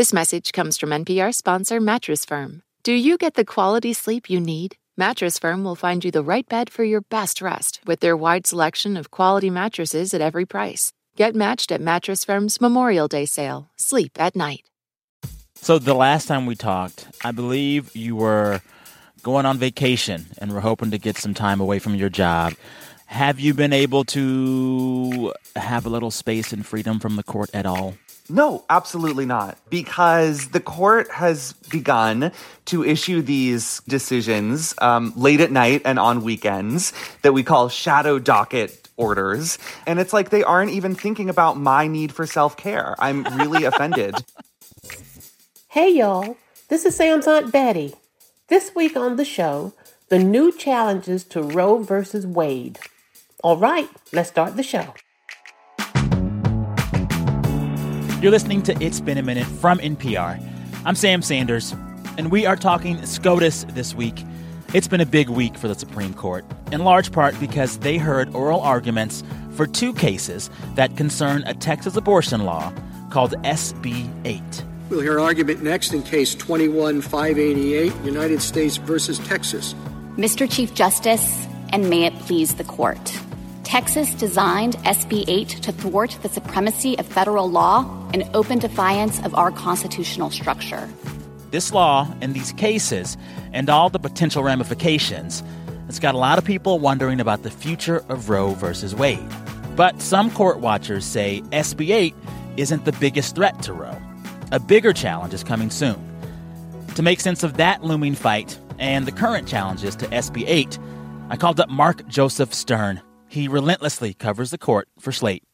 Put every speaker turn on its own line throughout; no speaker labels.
This message comes from NPR sponsor Mattress Firm. Do you get the quality sleep you need? Mattress Firm will find you the right bed for your best rest with their wide selection of quality mattresses at every price. Get matched at Mattress Firm's Memorial Day sale. Sleep at night.
So, the last time we talked, I believe you were going on vacation and were hoping to get some time away from your job. Have you been able to have a little space and freedom from the court at all?
No, absolutely not. Because the court has begun to issue these decisions um, late at night and on weekends that we call shadow docket orders. And it's like they aren't even thinking about my need for self care. I'm really offended.
Hey, y'all. This is Sam's Aunt Betty. This week on the show, the new challenges to Roe versus Wade. All right, let's start the show.
You're listening to It's Been a Minute from NPR. I'm Sam Sanders, and we are talking SCOTUS this week. It's been a big week for the Supreme Court, in large part because they heard oral arguments for two cases that concern a Texas abortion law called SB 8.
We'll hear argument next in case 21588, United States versus Texas.
Mr. Chief Justice, and may it please the court. Texas designed SB 8 to thwart the supremacy of federal law in open defiance of our constitutional structure.
This law and these cases and all the potential ramifications has got a lot of people wondering about the future of Roe versus Wade. But some court watchers say SB 8 isn't the biggest threat to Roe. A bigger challenge is coming soon. To make sense of that looming fight and the current challenges to SB 8, I called up Mark Joseph Stern. He relentlessly covers the court for Slate.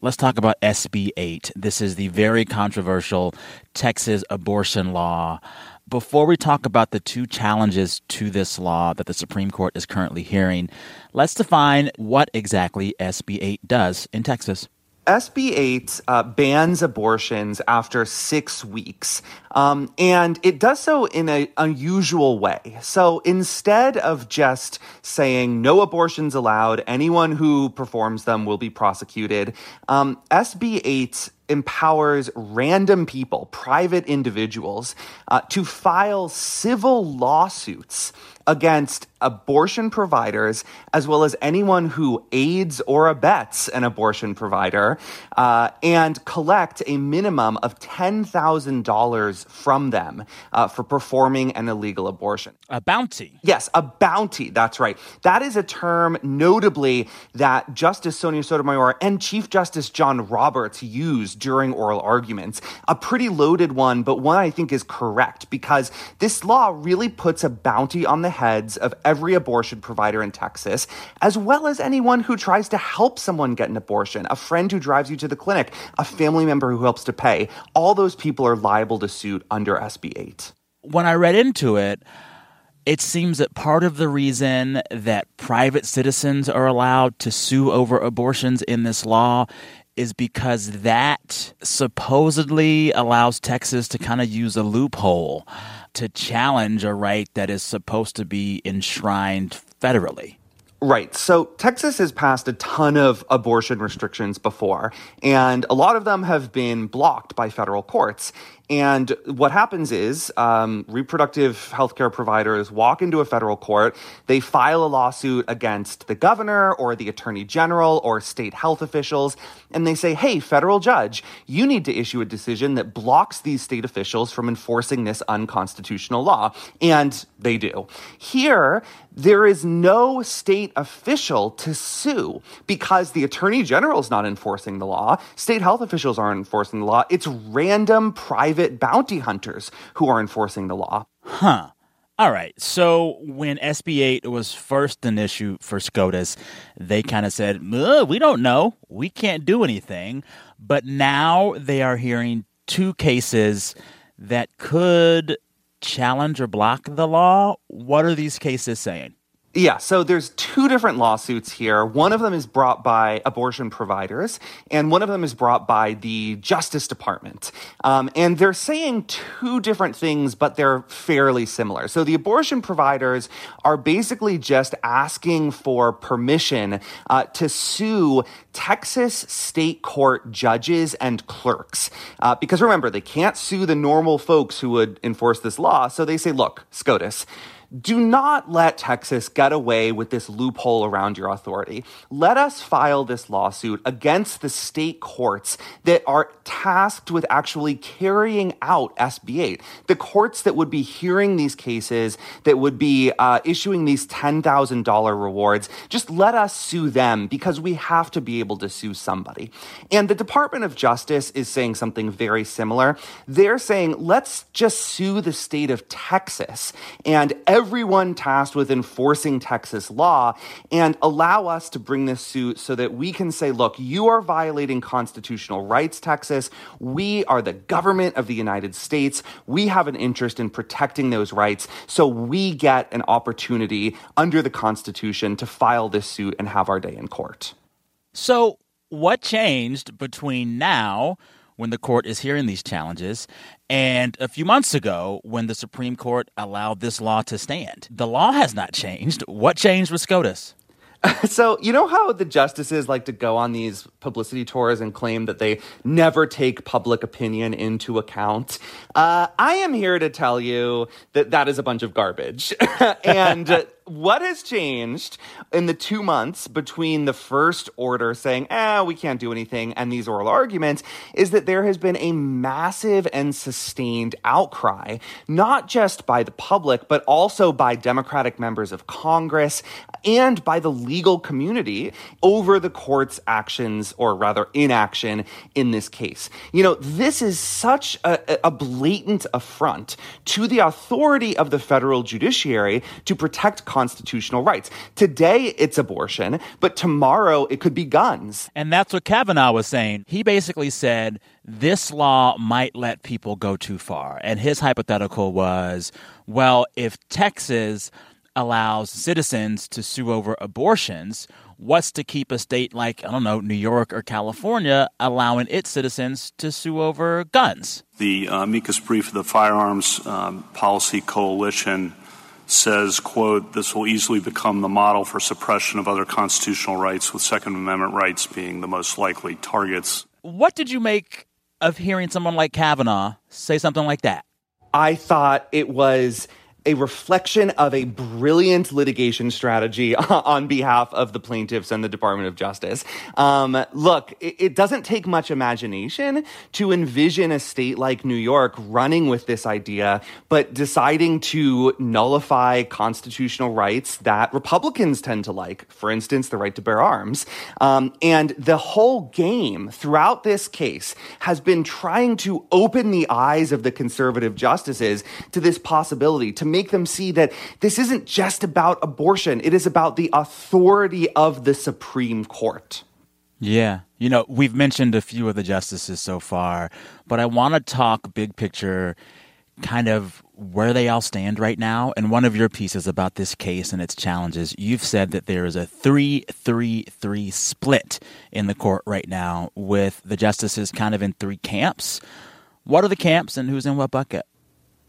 Let's talk about SB 8. This is the very controversial Texas abortion law. Before we talk about the two challenges to this law that the Supreme Court is currently hearing, let's define what exactly SB 8 does in Texas.
SB 8 uh, bans abortions after six weeks, um, and it does so in an unusual way. So instead of just saying no abortions allowed, anyone who performs them will be prosecuted, um, SB 8 empowers random people, private individuals, uh, to file civil lawsuits against abortion providers as well as anyone who aids or abets an abortion provider uh, and collect a minimum of $10,000 from them uh, for performing an illegal abortion.
A bounty.
Yes, a bounty. That's right. That is a term notably that Justice Sonia Sotomayor and Chief Justice John Roberts used during oral arguments. A pretty loaded one, but one I think is correct because this law really puts a bounty on the heads of every abortion provider in Texas, as well as anyone who tries to help someone get an abortion, a friend who drives you to the clinic, a family member who helps to pay. All those people are liable to suit under SB 8.
When I read into it, it seems that part of the reason that private citizens are allowed to sue over abortions in this law is because that supposedly allows Texas to kind of use a loophole to challenge a right that is supposed to be enshrined federally.
Right. So Texas has passed a ton of abortion restrictions before, and a lot of them have been blocked by federal courts. And what happens is um, reproductive healthcare providers walk into a federal court, they file a lawsuit against the governor or the attorney general or state health officials, and they say, hey, federal judge, you need to issue a decision that blocks these state officials from enforcing this unconstitutional law. And they do. Here, there is no state official to sue because the attorney general is not enforcing the law. State health officials aren't enforcing the law. It's random private bounty hunters who are enforcing the law.
Huh. All right. So when SB 8 was first an issue for SCOTUS, they kind of said, we don't know. We can't do anything. But now they are hearing two cases that could challenge or block the law. What are these cases saying?
Yeah, so there's two different lawsuits here. One of them is brought by abortion providers, and one of them is brought by the Justice Department. Um, and they're saying two different things, but they're fairly similar. So the abortion providers are basically just asking for permission uh, to sue Texas state court judges and clerks. Uh, because remember, they can't sue the normal folks who would enforce this law. So they say, look, SCOTUS, do not let Texas get away with this loophole around your authority. Let us file this lawsuit against the state courts that are tasked with actually carrying out SB 8. The courts that would be hearing these cases, that would be uh, issuing these $10,000 rewards, just let us sue them because we have to be able to sue somebody. And the Department of Justice is saying something very similar. They're saying, let's just sue the state of Texas and everyone tasked with enforcing Texas law and allow us to bring this suit so that we can say, look, you are violating constitutional rights, Texas. We are the government of the United States. We have an interest in protecting those rights. So we get an opportunity under the Constitution to file this suit and have our day in court.
So, what changed between now? When the court is hearing these challenges, and a few months ago when the Supreme Court allowed this law to stand. The law has not changed. What changed with SCOTUS?
so you know how the justices like to go on these publicity tours and claim that they never take public opinion into account uh, i am here to tell you that that is a bunch of garbage and what has changed in the two months between the first order saying, eh, we can't do anything, and these oral arguments is that there has been a massive and sustained outcry, not just by the public, but also by Democratic members of Congress and by the legal community over the court's actions, or rather inaction, in this case. You know, this is such a, a blatant affront to the authority of the federal judiciary to protect constitutional rights. Today, it's abortion, but tomorrow it could be guns.
And that's what Kavanaugh was saying. He basically said this law might let people go too far. And his hypothetical was well, if Texas allows citizens to sue over abortions, what's to keep a state like, I don't know, New York or California allowing its citizens to sue over guns?
The uh, amicus brief of the Firearms um, Policy Coalition says, quote, this will easily become the model for suppression of other constitutional rights, with Second Amendment rights being the most likely targets.
What did you make of hearing someone like Kavanaugh say something like that?
I thought it was a reflection of a brilliant litigation strategy on behalf of the plaintiffs and the Department of Justice. Um, look, it, doesn't take much imagination to envision a state like New York running with this idea, but deciding to nullify constitutional rights that Republicans tend to like, for instance, the right to bear arms. Um, and the whole game throughout this case has been trying to open the eyes of the conservative justices to this possibility to make them see that this isn't just about abortion, it is about the authority of the Supreme Court.
Yeah. You know, we've mentioned a few of the justices so far, but I want to talk big picture, kind of where they all stand right now. And one of your pieces about this case and its challenges, you've said that there is a 3 3 3 split in the court right now, with the justices kind of in three camps. What are the camps and who's in what bucket?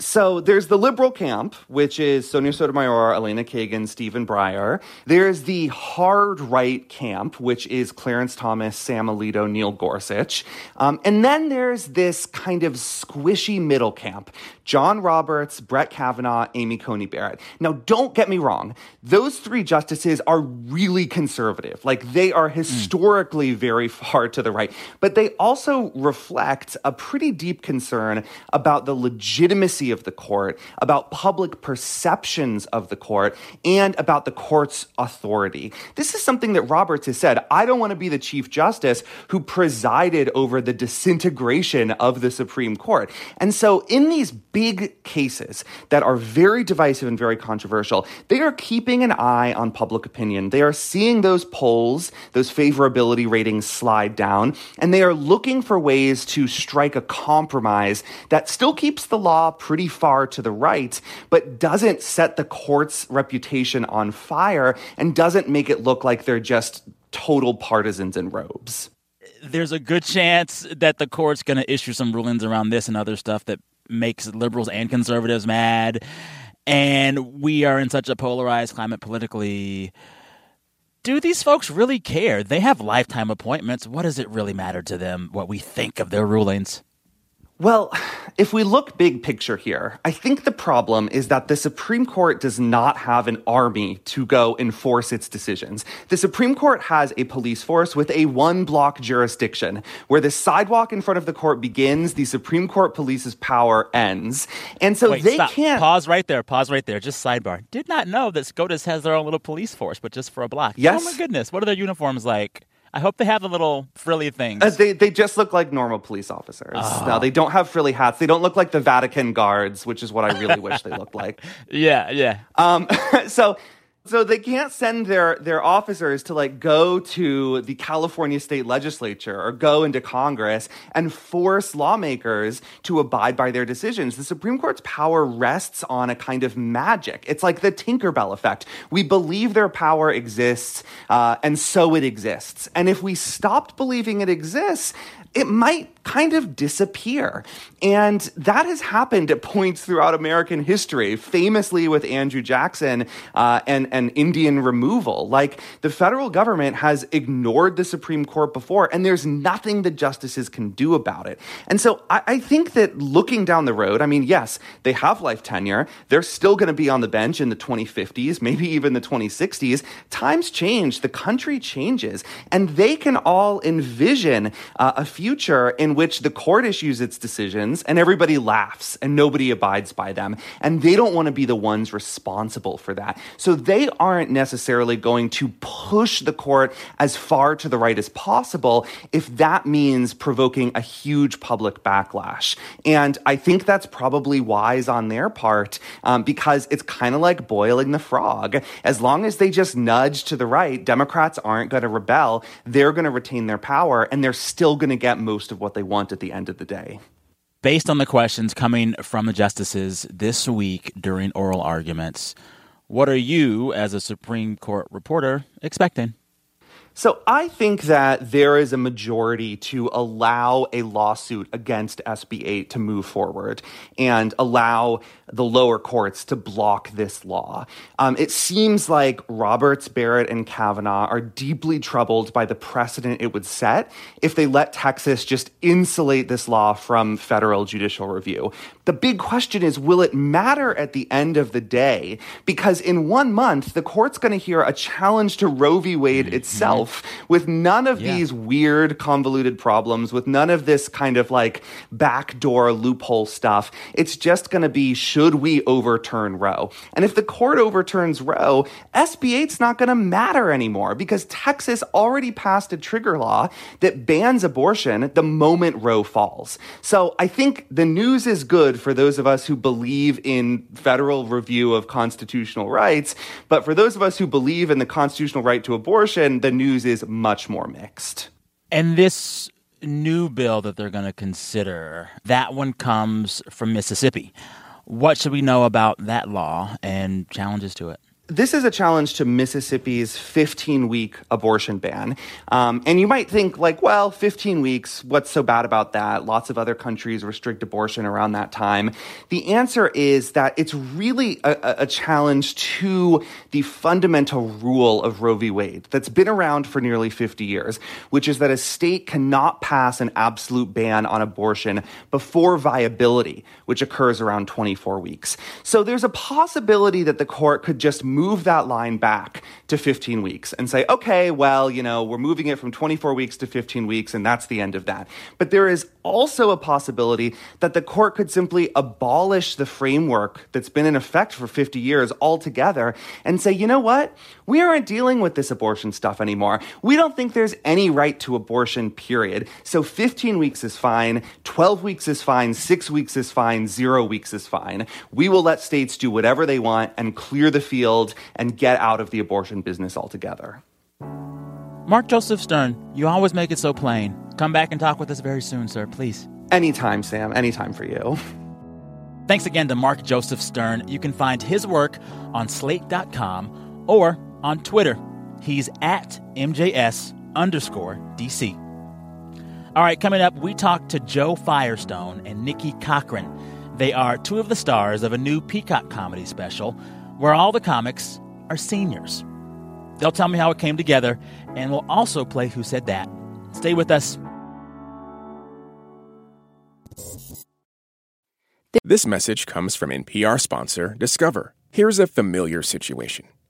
So there's the liberal camp, which is Sonia Sotomayor, Elena Kagan, Stephen Breyer. There's the hard right camp, which is Clarence Thomas, Sam Alito, Neil Gorsuch. Um, and then there's this kind of squishy middle camp, John Roberts, Brett Kavanaugh, Amy Coney Barrett. Now, don't get me wrong. Those three justices are really conservative. Like they are historically mm. very far to the right, but they also reflect a pretty deep concern about the legitimacy of the court, about public perceptions of the court, and about the court's authority. This is something that Roberts has said. I don't want to be the Chief Justice who presided over the disintegration of the Supreme Court. And so, in these big cases that are very divisive and very controversial, they are keeping an eye on public opinion. They are seeing those polls, those favorability ratings slide down, and they are looking for ways to strike a compromise that still keeps the law pretty pretty far to the right, but doesn't set the court's reputation on fire and doesn't make it look like they're just total partisans in robes.
There's a good chance that the court's going to issue some rulings around this and other stuff that makes liberals and conservatives mad. And we are in such a polarized climate politically do these folks really care? They have lifetime appointments. What does it really matter to them what we think of their rulings?
Well, if we look big picture here, I think the problem is that the Supreme Court does not have an army to go enforce its decisions. The Supreme Court has a police force with a one block jurisdiction. Where the sidewalk in front of the court begins, the Supreme Court police's power ends. And so
Wait,
they
stop.
can't.
Pause right there. Pause right there. Just sidebar. Did not know that SCOTUS has their own little police force, but just for a block.
Yes.
Oh my goodness. What are their uniforms like? I hope they have the little frilly things.
Uh, they, they just look like normal police officers.
Oh.
No, they don't have frilly hats. They don't look like the Vatican guards, which is what I really wish they looked like.
yeah, yeah.
Um, so so they can't send their their officers to like go to the California state legislature or go into Congress and force lawmakers to abide by their decisions. The Supreme Court's power rests on a kind of magic. It's like the Tinkerbell effect. We believe their power exists, uh, and so it exists. And if we stopped believing it exists, it might kind of disappear. And that has happened at points throughout American history, famously with Andrew Jackson uh, and, and Indian removal. Like the federal government has ignored the Supreme Court before, and there's nothing the justices can do about it. And so I, I think that looking down the road, I mean, yes, they have life tenure. They're still going to be on the bench in the 2050s, maybe even the 2060s. Times change, the country changes, and they can all envision uh, a future in which the court issues its decisions and everybody laughs and nobody abides by them. And they don't want to be the ones responsible for that. So they aren't necessarily going to push the court as far to the right as possible if that means provoking a huge public backlash. And I think that's probably wise on their part um, because it's kind of like boiling the frog. As long as they just nudge to the right, Democrats aren't going to rebel. They're going to retain their power and they're still going to get most of what they want at the end of the day.
Based on the questions coming from the justices this week during oral arguments, what are you, as a Supreme Court reporter, expecting?
So I think that there is a majority to allow a lawsuit against SB 8 to move forward and allow the lower courts to block this law. Um, it seems like Roberts, Barrett, and Kavanaugh are deeply troubled by the precedent it would set if they let Texas just insulate this law from federal judicial review. The big question is will it matter at the end of the day? Because in one month, the court's going to hear a challenge to Roe v. Wade mm-hmm. itself with none of yeah. these weird, convoluted problems, with none of this kind of like backdoor loophole stuff. It's just going to be should we overturn Roe? And if the court overturns Roe, SB 8's not going to matter anymore because Texas already passed a trigger law that bans abortion the moment Roe falls. So I think the news is good for those of us who believe in federal review of constitutional rights. But for those of us who believe in the constitutional right to abortion, the news is much more mixed.
And this new bill that they're going to consider, that one comes from Mississippi. What should we know about that law and challenges to it?
This is a challenge to Mississippi's 15 week abortion ban. Um, and you might think, like, well, 15 weeks, what's so bad about that? Lots of other countries restrict abortion around that time. The answer is that it's really a, a challenge to the fundamental rule of Roe v. Wade that's been around for nearly 50 years, which is that a state cannot pass an absolute ban on abortion before viability, which occurs around 24 weeks. So there's a possibility that the court could just move that line back to 15 weeks and say, okay, well, you know, we're moving it from 24 weeks to 15 weeks, and that's the end of that. But there is also a possibility that the court could simply abolish the framework that's been in effect for 50 years altogether and say, you know what? We aren't dealing with this abortion stuff anymore. We don't think there's any right to abortion, period. So 15 weeks is fine, 12 weeks is fine, six weeks is fine, zero weeks is fine. We will let states do whatever they want and clear the field and get out of the abortion business altogether.
Mark Joseph Stern, you always make it so plain. Come back and talk with us very soon, sir, please.
Anytime, Sam. Anytime for you.
Thanks again to Mark Joseph Stern. You can find his work on slate.com or on Twitter. He's at MJS underscore DC. All right, coming up, we talk to Jo Firestone and Nicki Cochrane. They are two of the stars of a new Peacock comedy special where all the comics are seniors. They'll tell me how it came together, and we'll also play Who Said That. Stay with us.
This message comes from NPR sponsor Discover. Here's a familiar situation.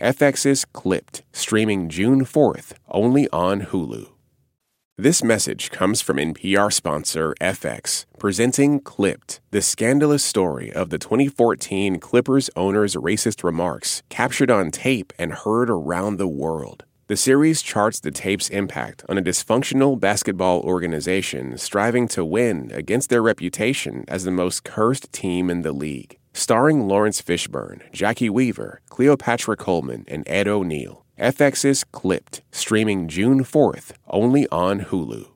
FX's Clipped, streaming June 4th, only on Hulu. This message comes from NPR sponsor FX, presenting Clipped, the scandalous story of the 2014 Clippers owner's racist remarks captured on tape and heard around the world. The series charts the tape's impact on a dysfunctional basketball organization striving to win against their reputation as the most cursed team in the league starring Laurence Fishburne, Jacki Weaver, Cleopatra Coleman, and Ed O'Neill. FX's Clipped, streaming June 4th, only on Hulu.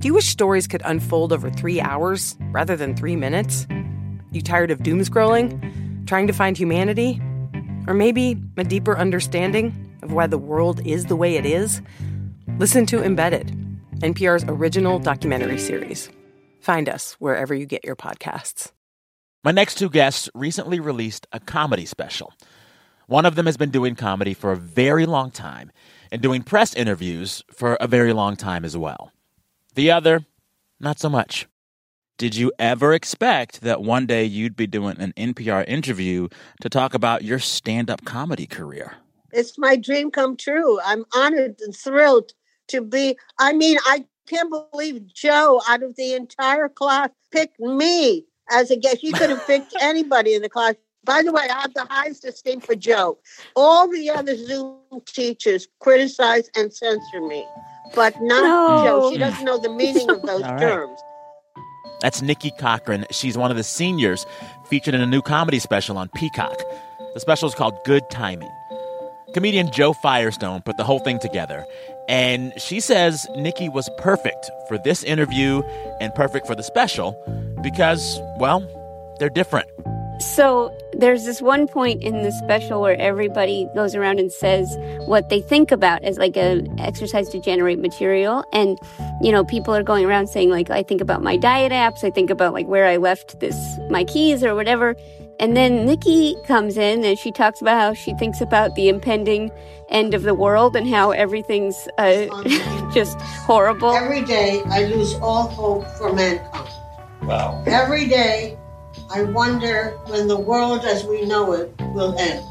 Do you wish stories could unfold over three hours rather than three minutes? You tired of doom scrolling? Trying to find humanity? Or maybe a deeper understanding of why the world is the way it is? Listen to Embedded, NPR's original documentary series. Find us wherever you get your podcasts.
My next two guests recently released a comedy special. One of them has been doing comedy for a very long time and doing press interviews for a very long time as well. The other, not so much. Did you ever expect that one day you'd be doing an NPR interview to talk about your stand up comedy career?
It's my dream come true. I'm honored and thrilled to be. I mean, I can't believe Jo out of the entire class, picked me as a guest. You could have picked anybody in the class. By the way, I have the highest esteem for Jo. All the other Zoom teachers criticize and censor me, but not no. Jo. She doesn't know the mm. meaning of those right. terms.
That's Nicki Cochrane. She's one of the seniors featured in a new comedy special on Peacock. The special is called Good Timing. Comedian Jo Firestone put the whole thing together, and she says Nicki was perfect for this interview and perfect for the special because, well, they're different.
So there's this one point in the special where everybody goes around and says what they think about as like an exercise to generate material. And, you know, people are going around saying like, I think about my diet apps. I think about like where I left this, my keys or whatever. And then Nicki comes in and she talks about how she thinks about the impending end of the world and how everything's uh, just horrible.
Every day I lose all hope for mankind. Wow. Every day I wonder when the world as we know it will end.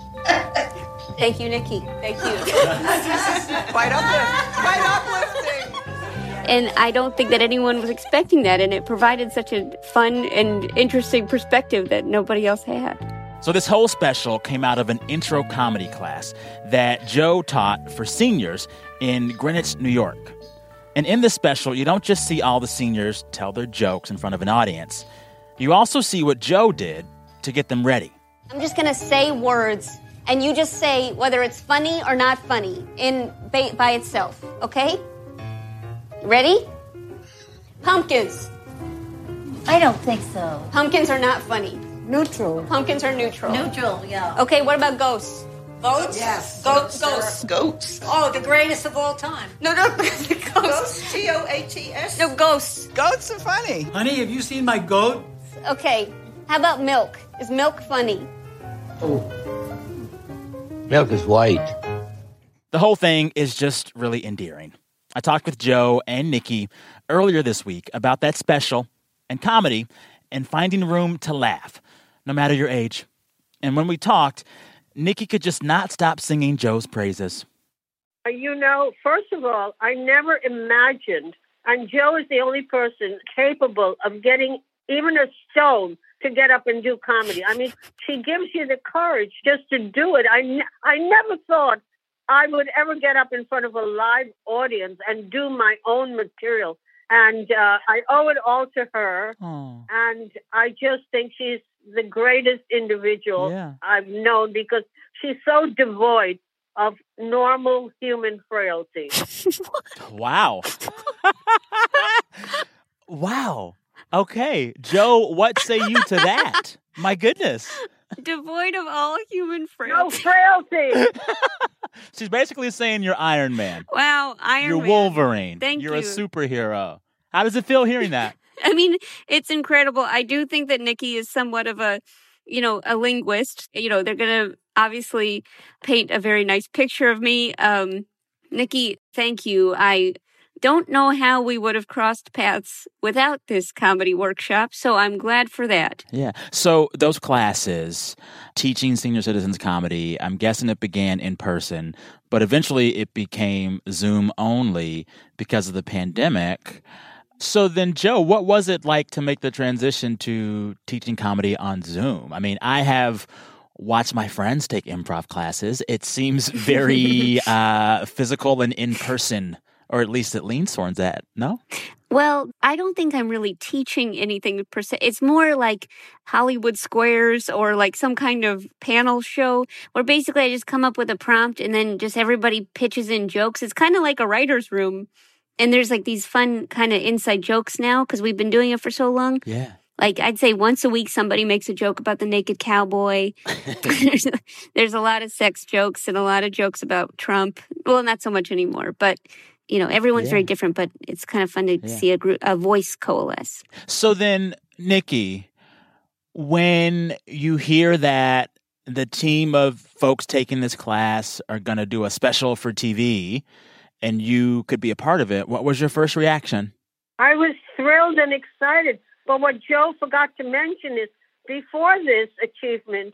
Thank you, Nicki. Thank you.
quite uplifting. Quite uplifting.
And I don't think that anyone was expecting that, and it provided such a fun and interesting perspective that nobody else had.
So, this whole special came out of an intro comedy class that Jo taught for seniors in Greenwich, New York. And in this special, you don't just see all the seniors tell their jokes in front of an audience, you also see what Jo did to get them ready.
I'm just going to say words, and you just say whether it's funny or not funny in by itself, okay? Ready? Pumpkins.
I don't think so.
Pumpkins are not funny.
Neutral.
Pumpkins are neutral.
Neutral, yeah.
Okay, what about ghosts?
Goats?
Yes.
Goats.
Ghosts. Goats.
Oh, the greatest of all time.
No, no, ghosts.
Ghosts. G O A T S.
No, ghosts.
Goats are funny.
Honey, have you seen my goat?
Okay, how about milk? Is milk funny?
Oh. Milk is white.
The whole thing is just really endearing. I talked with Jo and Nicki earlier this week about that special and comedy and finding room to laugh, no matter your age. And when we talked, Nicki could just not stop singing Jo's praises.
Uh, You know, first of all, I never imagined, and Jo is the only person capable of getting even a stone to get up and do comedy. I mean, she gives you the courage just to do it. I, ne- I never thought I would ever get up in front of a live audience and do my own material. And uh, I owe it all to her. And I just think she's the greatest individual
Yeah.
I've known because she's so devoid of normal human frailty.
Wow. wow. Okay. Jo, what say you to that? My goodness.
Devoid of all human
No
frailty.
frailty.
She's basically saying you're Iron Man.
Wow, Iron Man.
you're Wolverine.
Thank
you're
you.
a superhero. How does it feel hearing that?
I mean, it's incredible. I do think that Nicki is somewhat of a, you know, a linguist. You know, they're going to obviously paint a very nice picture of me. Um, Nicki, thank you. I don't know how we would have crossed paths without this comedy workshop, so I'm glad for that.
Yeah. So those classes, teaching senior citizens comedy, I'm guessing it began in person, but eventually it became Zoom only because of the pandemic. So then, Jo, what was it like to make the transition to teaching comedy on Zoom? I mean, I have watched my friends take improv classes. It seems very uh, physical and in person, or at least it leans towards that. No?
Well, I don't think I'm really teaching anything per se. It's more like Hollywood Squares or like some kind of panel show where basically I just come up with a prompt and then just everybody pitches in jokes. It's kind of like a writer's room. And there's like these fun kind of inside jokes now because we've been doing it for so long.
Yeah.
Like I'd say once a week somebody makes a joke about the naked cowboy. there's, there's a lot of sex jokes and a lot of jokes about Trump. Well, not so much anymore, but you know, everyone's
Yeah.
very different, but it's kind of fun to
Yeah.
see a group, a voice coalesce.
So then, Nicki, when you hear that the team of folks taking this class are going to do a special for TV and you could be a part of it, what was your first reaction?
I was thrilled and excited. But what Jo forgot to mention is before this achievement,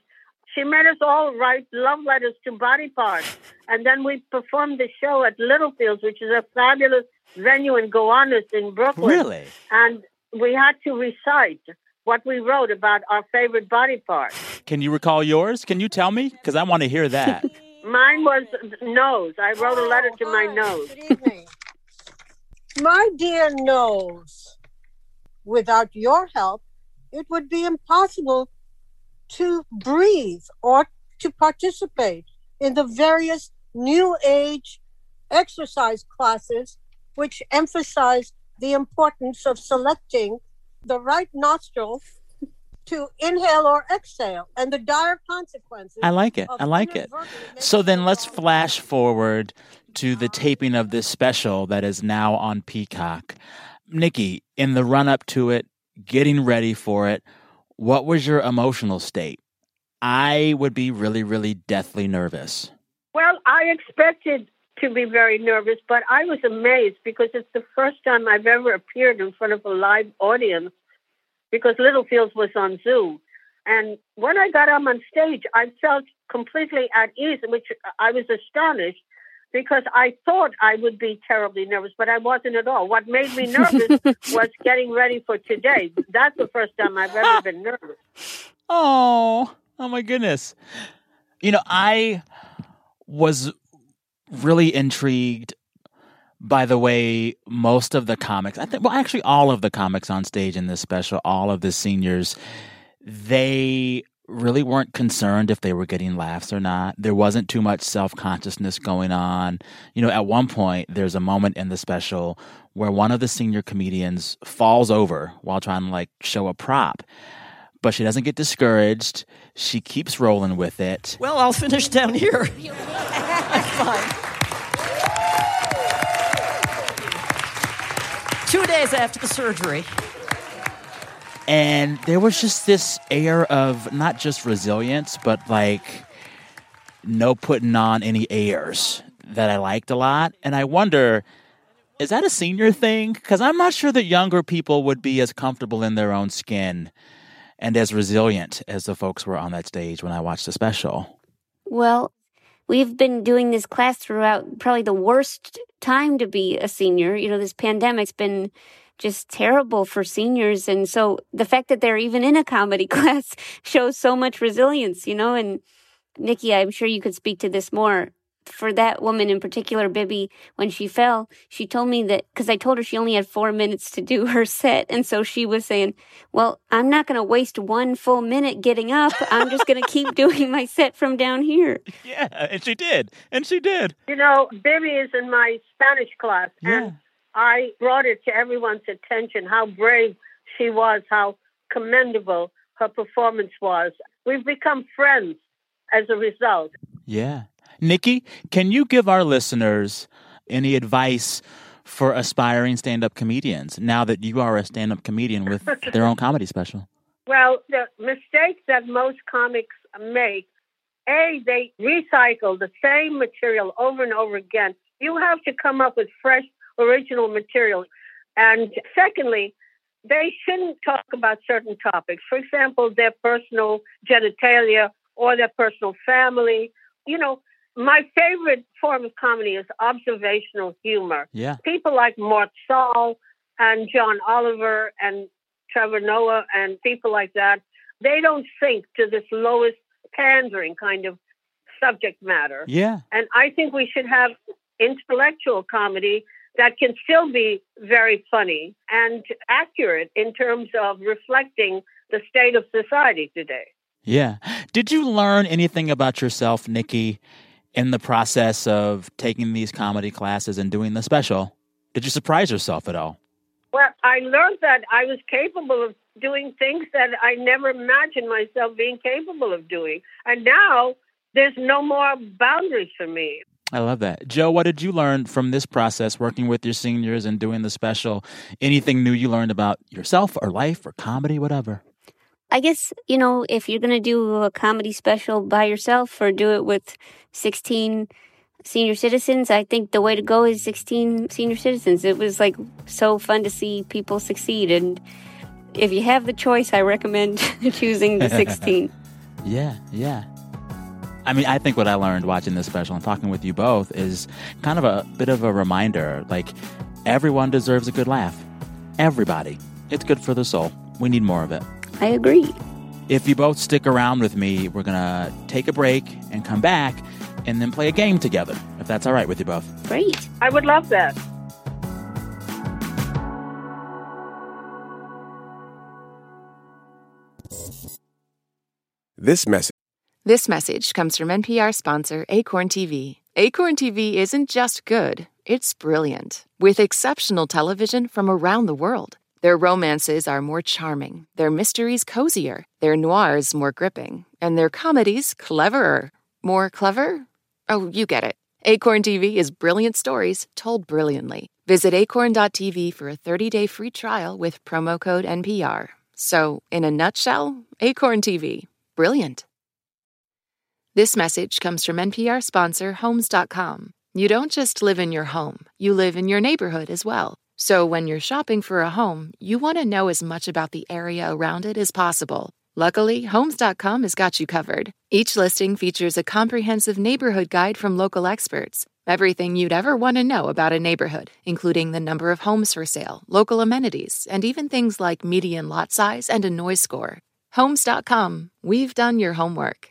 she made us all write love letters to body parts. And then we performed the show at Littlefields, which is a fabulous venue in Gowanus in Brooklyn.
Really?
And we had to recite what we wrote about our favorite body part.
Can you recall yours? Can you tell me? Because I want to hear that.
Mine was nose. I wrote a letter to my oh, nose.
Good evening. My dear nose, without your help, it would be impossible to breathe or to participate in the various new age exercise classes which emphasize the importance of selecting the right nostril to inhale or exhale and the dire consequences.
I like it. I like it. So then let's flash forward to the taping of this special that is now on Peacock. Nicki, in the run up to it, getting ready for it, what was your emotional state? I would be really, really deathly nervous.
Well, I expected to be very nervous, but I was amazed because it's the first time I've ever appeared in front of a live audience because Littlefields was on Zoo. And when I got up on stage, I felt completely at ease, which I was astonished because I thought I would be terribly nervous, but I wasn't at all. What made me nervous was getting ready for today. That's the first time I've ever been nervous.
Oh, oh my goodness. You know, I was really intrigued by the way most of the comics, I think, well, actually, all of the comics on stage in this special, all of the seniors, they really weren't concerned if they were getting laughs or not. There wasn't too much self consciousness going on. You know, at one point, there's a moment in the special where one of the senior comedians falls over while trying to like show a prop but she doesn't get discouraged. She keeps rolling with it.
Well, I'll finish down here. Two days after the surgery.
And there was just this air of not just resilience, but like no putting on any airs that I liked a lot. And I wonder, is that a senior thing? Because I'm not sure that younger people would be as comfortable in their own skin and as resilient as the folks were on that stage when I watched the special.
Well, we've been doing this class throughout probably the worst time to be a senior. You know, this pandemic's been just terrible for seniors. And so the fact that they're even in a comedy class shows so much resilience, you know, and Nicki, I'm sure you could speak to this more for that woman in particular, Bibby, when she fell, she told me that because I told her she only had four minutes to do her set. And so she was saying, Well, I'm not going to waste one full minute getting up. I'm just going to keep doing my set from down here.
Yeah, and she did. And she did.
You know, Bibby is in my Spanish class,
Yeah.
and I brought it to everyone's attention how brave she was, how commendable her performance was. We've become friends as a result.
Yeah. Nicki, can you give our listeners any advice for aspiring stand up comedians now that you are a stand up comedian with their own comedy special?
Well, the mistakes that most comics make, A, they recycle the same material over and over again. You have to come up with fresh, original material. And secondly, they shouldn't talk about certain topics. For example, their personal genitalia or their personal family. You know, my favorite form of comedy is observational humor.
Yeah.
People like Mort Sahl and John Oliver and Trevor Noah and people like that, they don't sink to this lowest pandering kind of subject matter.
Yeah.
And I think we should have intellectual comedy that can still be very funny and accurate in terms of reflecting the state of society today.
Yeah. Did you learn anything about yourself, Nicki, in the process of taking these comedy classes and doing the special? Did you surprise yourself at all?
Well, I learned that I was capable of doing things that I never imagined myself being capable of doing. And now there's no more boundaries for me.
I love that. Jo, what did you learn from this process working with your seniors and doing the special? Anything new you learned about yourself or life or comedy, whatever?
I guess, you know, if you're going to do a comedy special by yourself or do it with 16 senior citizens, I think the way to go is 16 senior citizens. It was like so fun to see people succeed. And if you have the choice, I recommend choosing the 16.
Yeah, yeah. I mean, I think what I learned watching this special and talking with you both is kind of a bit of a reminder like, everyone deserves a good laugh. Everybody. It's good for the soul. We need more of it.
I agree.
If you both stick around with me, we're going to take a break and come back and then play a game together, if that's all right with you both.
Great.
I would love that.
This message.
This message comes from NPR sponsor Acorn TV. Acorn TV isn't just good, it's brilliant. With exceptional television from around the world. Their romances are more charming, their mysteries cozier, their noirs more gripping, and their comedies cleverer. More clever? Oh, you get it. Acorn TV is brilliant stories told brilliantly. Visit acorn.tv for a 30-day free trial with promo code NPR. So, in a nutshell, Acorn TV. Brilliant. This message comes from NPR sponsor Homes.com. You don't just live in your home, you live in your neighborhood as well. So when you're shopping for a home, you want to know as much about the area around it as possible. Luckily, Homes.com has got you covered. Each listing features a comprehensive neighborhood guide from local experts. Everything you'd ever want to know about a neighborhood, including the number of homes for sale, local amenities, and even things like median lot size and a noise score. Homes.com. We've done your homework.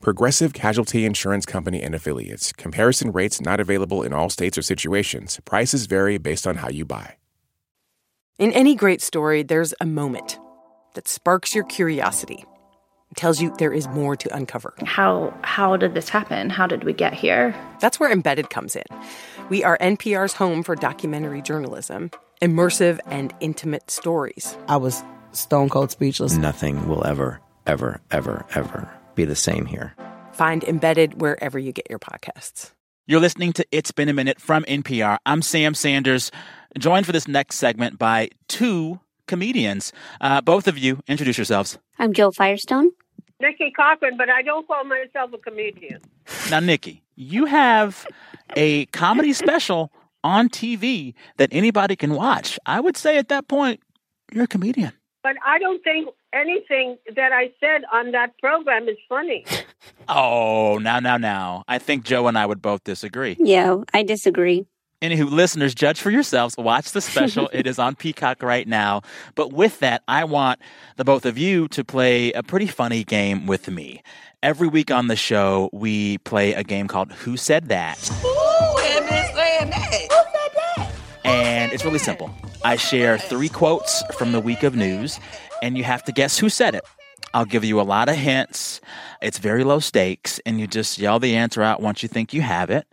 Progressive Casualty Insurance Company and Affiliates. Comparison rates not available in all states or situations. Prices vary based on how you buy.
In any great story, there's a moment that sparks your curiosity, tells you there is more to uncover.
How how did this happen? How did we get here?
That's where Embedded comes in. We are NPR's home for documentary journalism, immersive and intimate stories.
I was stone cold speechless.
Nothing will ever, ever, ever, ever be the same here.
Find embedded wherever you get your podcasts.
You're listening to It's Been a Minute from NPR. I'm Sam Sanders, joined for this next segment by two comedians. Uh, both of you, introduce yourselves.
I'm Jo Firestone.
Nicki Cochrane, but I don't call myself a comedian.
Now, Nicki, you have a comedy special on TV that anybody can watch. I would say at that point, you're a comedian.
But I don't think anything that I said on that program is funny.
Oh, now, now, now. I think Jo and I would both disagree.
Yeah, I disagree.
Anywho, listeners, judge for yourselves. Watch the special. it is on Peacock right now. But with that, I want the both of you to play a pretty funny game with me. Every week on the show, we play a game called Who Said That?
Ooh, And
it's really simple. I share three quotes from the week of news, and you have to guess who said it. I'll give you a lot of hints. It's very low stakes, and you just yell the answer out once you think you have it.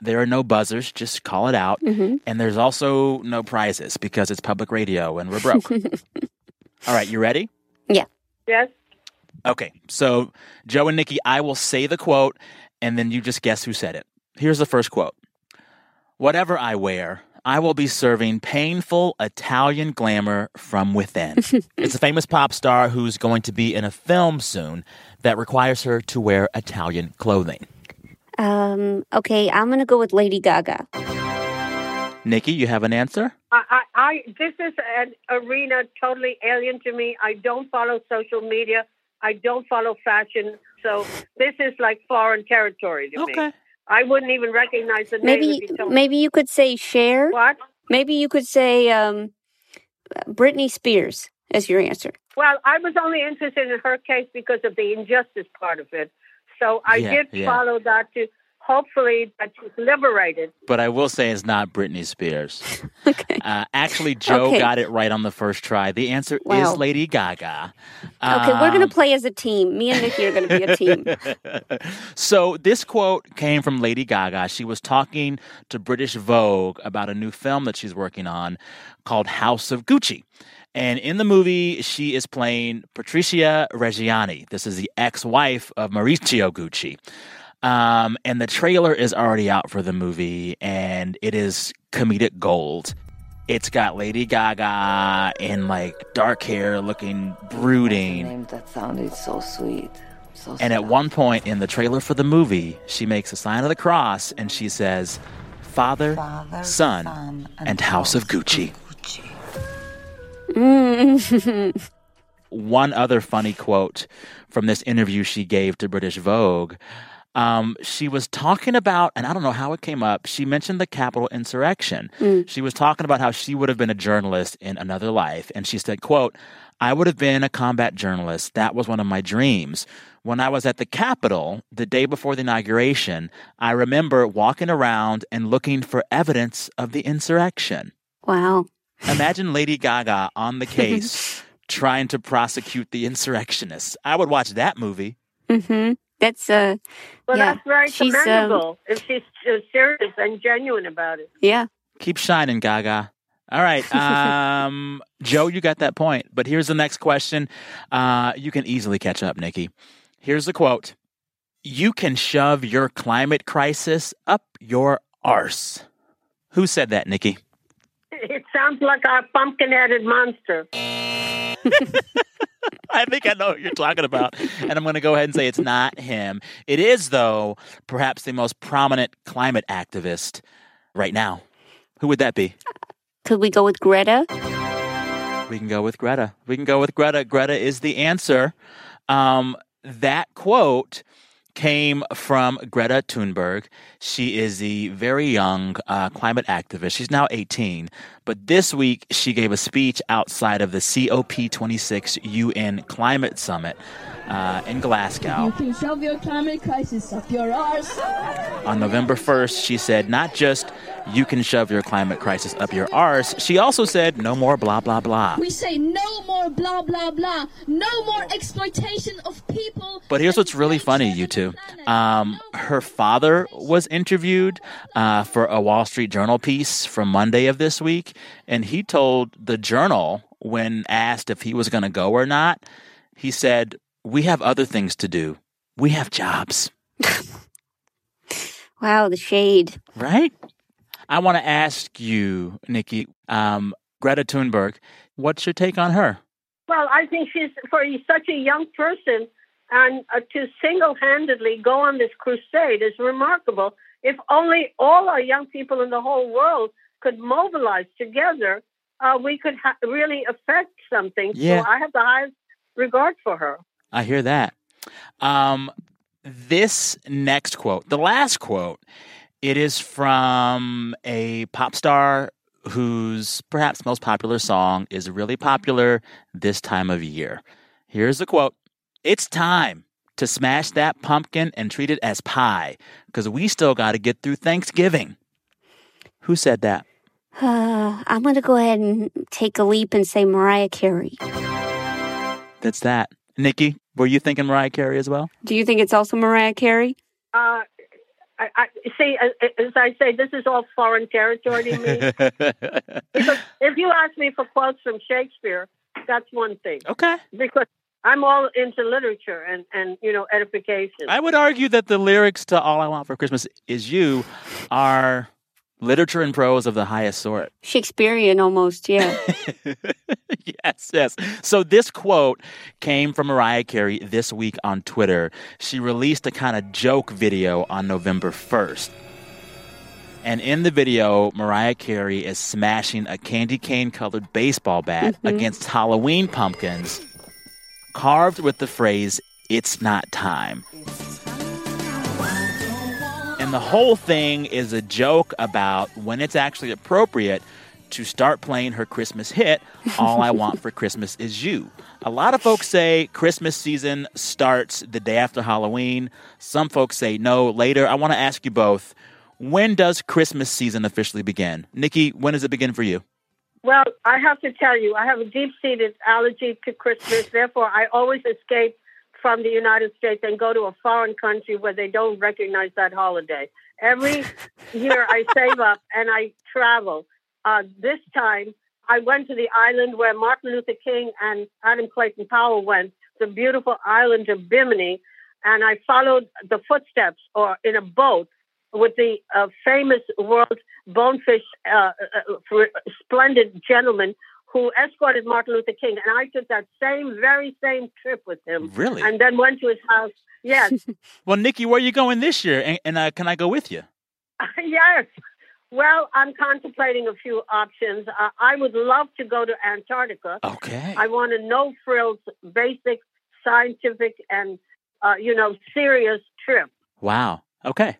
There are no buzzers, just call it out.
Mm-hmm.
And there's also no prizes because it's public radio and we're broke. All right, you ready?
Yeah.
Yes.
Okay, so Jo and Nicki, I will say the quote, and then you just guess who said it. Here's the first quote Whatever I wear, I will be serving painful Italian glamour from within. it's a famous pop star who's going to be in a film soon that requires her to wear Italian clothing.
Um, okay, I'm going to go with Lady Gaga.
Nicki, you have an answer?
I, I, I, this is an arena totally alien to me. I don't follow social media. I don't follow fashion. So this is like foreign territory to me.
Okay.
I wouldn't even recognize the name.
Maybe
you
maybe you could say Cher.
What?
Maybe you could say um, Britney Spears as your answer.
Well, I was only interested in her case because of the injustice part of it. So I
Yeah,
did
yeah.
follow that to hopefully that she's liberated.
But I will say it's not Britney Spears. uh, actually, Jo
Okay.
got it right on the first try. The answer
Wow.
is Lady Gaga.
Okay, we're going
Um,
to play as a team. Me and Nicki are going to be a team.
so this quote came from Lady Gaga. She was talking to British Vogue about a new film that she's working on called House of Gucci. And in the movie, she is playing Patricia Reggiani. This is the ex-wife of Maurizio Gucci. Um, and the trailer is already out for the movie, and it is comedic gold. It's got Lady Gaga in like dark hair, looking brooding.
Name that sounded so sweet. So
And at one point in the trailer for the movie, she makes a sign of the cross and she says, Father,
Father,
Son,
Son,
and House of Gucci.
Mm.
One other funny quote from this interview she gave to British Vogue. Um, she was talking about, and I don't know how it came up, she mentioned the Capitol insurrection.
Mm.
She was talking about how she would have been a journalist in another life. And she said, quote, I would have been a combat journalist. That was one of my dreams. When I was at the Capitol the day before the inauguration, I remember walking around and looking for evidence of the insurrection.
wow.
Imagine Lady Gaga on the case trying to prosecute the insurrectionists. I would watch that movie.
hmm That's uh,
Well,
yeah.
that's very
She's, um,
commendable if she's uh, serious and genuine about it.
yeah.
Keep shining, Gaga. All right. Um, Jo, you got that point. But here's the next question. Uh, you can easily catch up, Nicki. Here's the quote You can shove your climate crisis up your arse. Who said that, Nicki?
It sounds like a pumpkin-headed monster.
I think I know what you're talking about. And I'm going to go ahead and say it's not him. It is, though, perhaps the most prominent climate activist right now. Who would that be?
Could we go with Greta?
We can go with Greta. We can go with Greta. Greta is the answer. Um, that quote came from Greta Thunberg. She is the very young uh, climate activist. She's now 18, but this week she gave a speech outside of the COP26 UN Climate Summit uh, in Glasgow.
You can shove your climate crisis up your arse.
On November 1st, she said, not just you can shove your climate crisis up your arse, she also said, no more blah, blah, blah.
We say no more blah blah blah. No more exploitation of people.
But here's what's really funny, you two. To. Um, her father was interviewed uh, for a Wall Street Journal piece from Monday of this week, and he told the Journal when asked if he was going to go or not, he said, "We have other things to do. We have jobs."
Wow, the shade.
Right? I want to ask you, Nicki, um, Greta Thunberg, what's your take on her?
Well, I think she's for such a young person and uh, to single-handedly go on this crusade is remarkable. If only all our young people in the whole world could mobilize together, uh, we could ha- really affect something.
Yeah.
So I have the highest regard for her.
I hear that. Um, this next quote, the last quote, it is from a pop star whose perhaps most popular song is really popular this time of year. Here's the quote It's time to smash that pumpkin and treat it as pie because we still got to get through Thanksgiving. Who said that?
Uh, I'm going to go ahead and take a leap and say Mariah Carey.
That's that. Nicki, were you thinking Mariah Carey as well?
Do you think it's also Mariah Carey?
Uh, I, I see. uh, As I say, this is all foreign territory to me. if you ask me for quotes from Shakespeare, that's one thing.
Okay.
Because I'm all into literature and and you know edification.
I would argue that the lyrics to All I Want for Christmas Is You are literature and prose of the highest sort.
Shakespearean almost, yeah.
yes, yes. So this quote came from Mariah Carey this week on Twitter. She released a kind of joke video on November 1st. And in the video, Mariah Carey is smashing a candy cane colored baseball bat
Mhm.
against Halloween pumpkins, carved with the phrase, It's not time. And the whole thing is a joke about when it's actually appropriate to start playing her Christmas hit, All I Want for Christmas Is You. A lot of folks say Christmas season starts the day after Halloween. Some folks say no, later. I want to ask you both when does Christmas season officially begin? Nicki, when does it begin for you?
Well, I have to tell you, I have a deep-seated allergy to Christmas. Therefore, I always escape from the United States and go to a foreign country where they don't recognize that holiday. Every year, I save up and I travel. Uh, this time, I went to the island where Martin Luther King and Adam Clayton Powell went, the beautiful island of Bimini, and I followed the footsteps or in a boat with the uh, famous world bonefish uh, uh, for splendid gentleman who escorted Martin Luther King, and I took that same, very same trip with him.
Really?
And then went to his house. Yes,
Well, Nicki, where are you going this year? And, and uh, can I go with you?
yes. Well, I'm contemplating a few options. Uh, I would love to go to Antarctica.
Okay.
I want a no frills, basic, scientific, and uh, you know, serious trip.
Wow. Okay.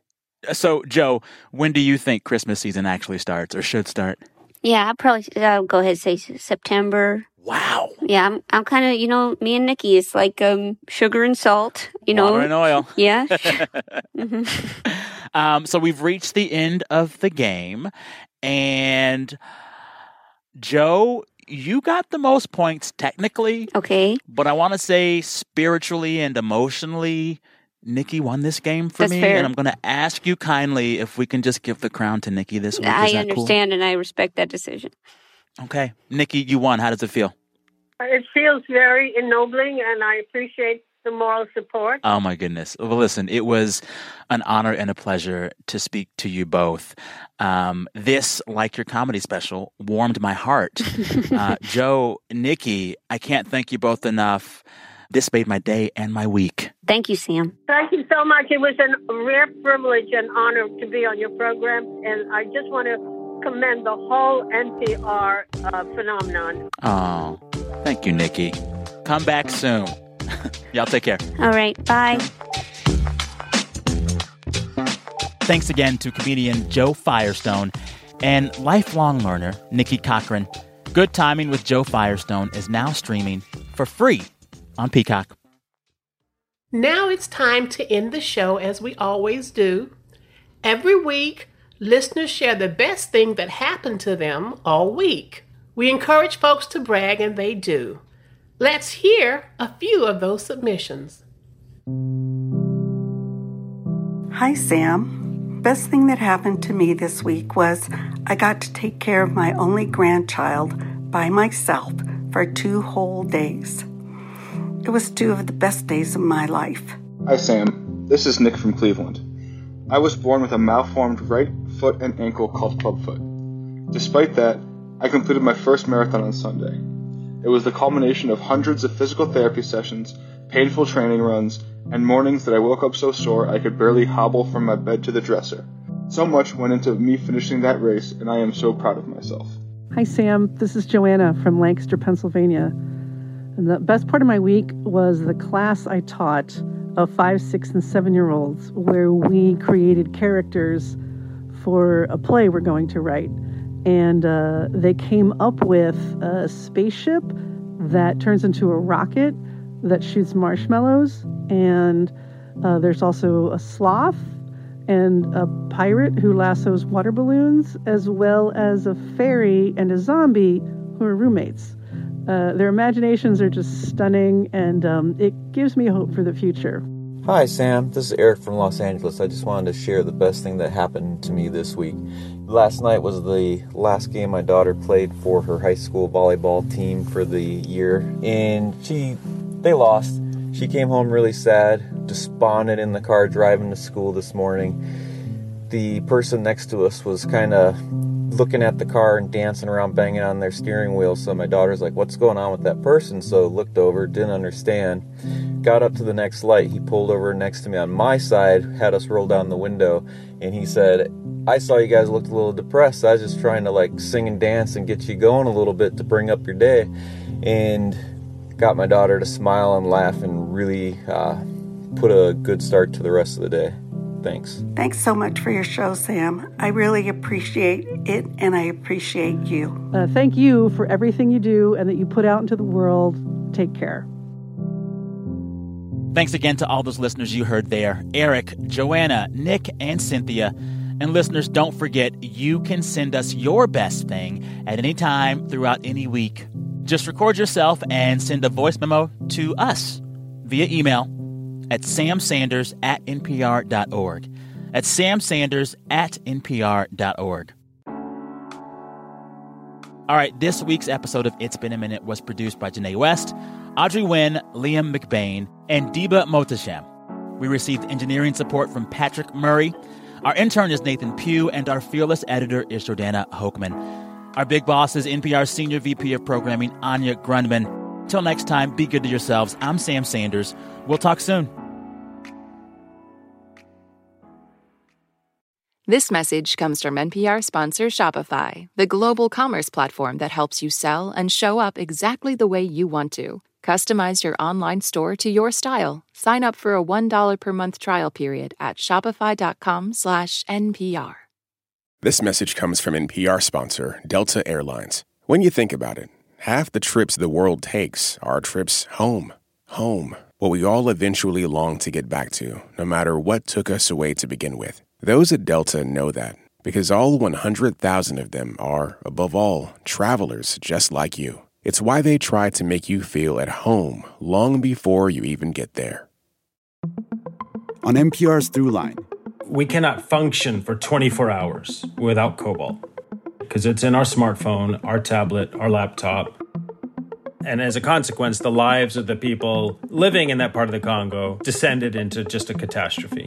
So, Jo, when do you think Christmas season actually starts or should start?
Yeah, I'll probably I'll go ahead and say September.
Wow.
Yeah, I'm I'm kind of you know me and Nicki. It's like um sugar and salt. You know.
And oil.
Yeah. hmm
Um, so we've reached the end of the game, and Jo, you got the most points technically.
Okay.
But I want to say spiritually and emotionally, Nicki won this game for
That's
me,
fair.
and I'm going to ask you kindly if we can just give the crown to Nicki this week. Is
I
that
understand and I respect that decision.
Okay, Nicki, you won. How does it feel?
It feels very ennobling, and I appreciate the moral support.
Oh my goodness. Well, listen, it was an honor and a pleasure to speak to you both. Um, this, like your comedy special, warmed my heart. uh, Jo, Nicki, I can't thank you both enough. This made my day and my week.
Thank you, Sam.
Thank you so much. It was a rare privilege and honor to be on your program, and I just want to commend the whole NPR uh, phenomenon.
Oh, thank you, Nicki. Come back soon. Y'all take care.
All right. Bye.
Thanks again to comedian Jo Firestone and lifelong learner Nicki Cochrane. Good Timing with Jo Firestone is now streaming for free on Peacock.
Now it's time to end the show as we always do. Every week, listeners share the best thing that happened to them all week. We encourage folks to brag, and they do. Let's hear a few of those submissions.
Hi, Sam. Best thing that happened to me this week was I got to take care of my only grandchild by myself for two whole days. It was two of the best days of my life.
Hi, Sam. This is Nick from Cleveland. I was born with a malformed right foot and ankle called clubfoot. Despite that, I completed my first marathon on Sunday. It was the culmination of hundreds of physical therapy sessions, painful training runs, and mornings that I woke up so sore I could barely hobble from my bed to the dresser. So much went into me finishing that race, and I am so proud of myself.
Hi, Sam. This is Joanna from Lancaster, Pennsylvania. And the best part of my week was the class I taught of five, six, and seven year olds, where we created characters for a play we're going to write. And uh, they came up with a spaceship that turns into a rocket that shoots marshmallows. And uh, there's also a sloth and a pirate who lassos water balloons, as well as a fairy and a zombie who are roommates. Uh, their imaginations are just stunning, and um, it gives me hope for the future.
Hi, Sam. This is Eric from Los Angeles. I just wanted to share the best thing that happened to me this week. Last night was the last game my daughter played for her high school volleyball team for the year, and she they lost. She came home really sad, despondent in the car driving to school this morning. The person next to us was kind of looking at the car and dancing around, banging on their steering wheel. So my daughter's like, What's going on with that person? So looked over, didn't understand. Got up to the next light. He pulled over next to me on my side, had us roll down the window, and he said, I saw you guys looked a little depressed. I was just trying to like sing and dance and get you going a little bit to bring up your day. And got my daughter to smile and laugh and really uh, put a good start to the rest of the day. Thanks.
Thanks so much for your show, Sam. I really appreciate it and I appreciate you.
Uh, thank you for everything you do and that you put out into the world. Take care.
Thanks again to all those listeners you heard there Eric, Joanna, Nick, and Cynthia. And listeners, don't forget you can send us your best thing at any time throughout any week. Just record yourself and send a voice memo to us via email at samsanders at npr.org. At samsanders at npr.org. All right, this week's episode of It's Been a Minute was produced by Janae West, Audrey Nguyen, Liam McBain, and Deba Mohtasham. We received engineering support from Patrick Murray. Our intern is Nathan Pugh, and our fearless editor is Jordana Hochman. Our big boss is NPR Senior VP of Programming, Anya Grundmann. Till next time, be good to yourselves. I'm Sam Sanders. We'll talk soon.
This message comes from NPR sponsor Shopify, the global commerce platform that helps you sell and show up exactly the way you want to. Customize your online store to your style. Sign up for a $1 per month trial period at shopify.com/npr.
This message comes from NPR sponsor Delta Airlines. When you think about it, half the trips the world takes are trips home. Home, what we all eventually long to get back to, no matter what took us away to begin with. Those at Delta know that because all 100,000 of them are, above all, travelers just like you. It's why they try to make you feel at home long before you even get there.
On NPR's Throughline,
we cannot function for 24 hours without cobalt because it's in our smartphone, our tablet, our laptop. And as a consequence, the lives of the people living in that part of the Congo descended into just a catastrophe.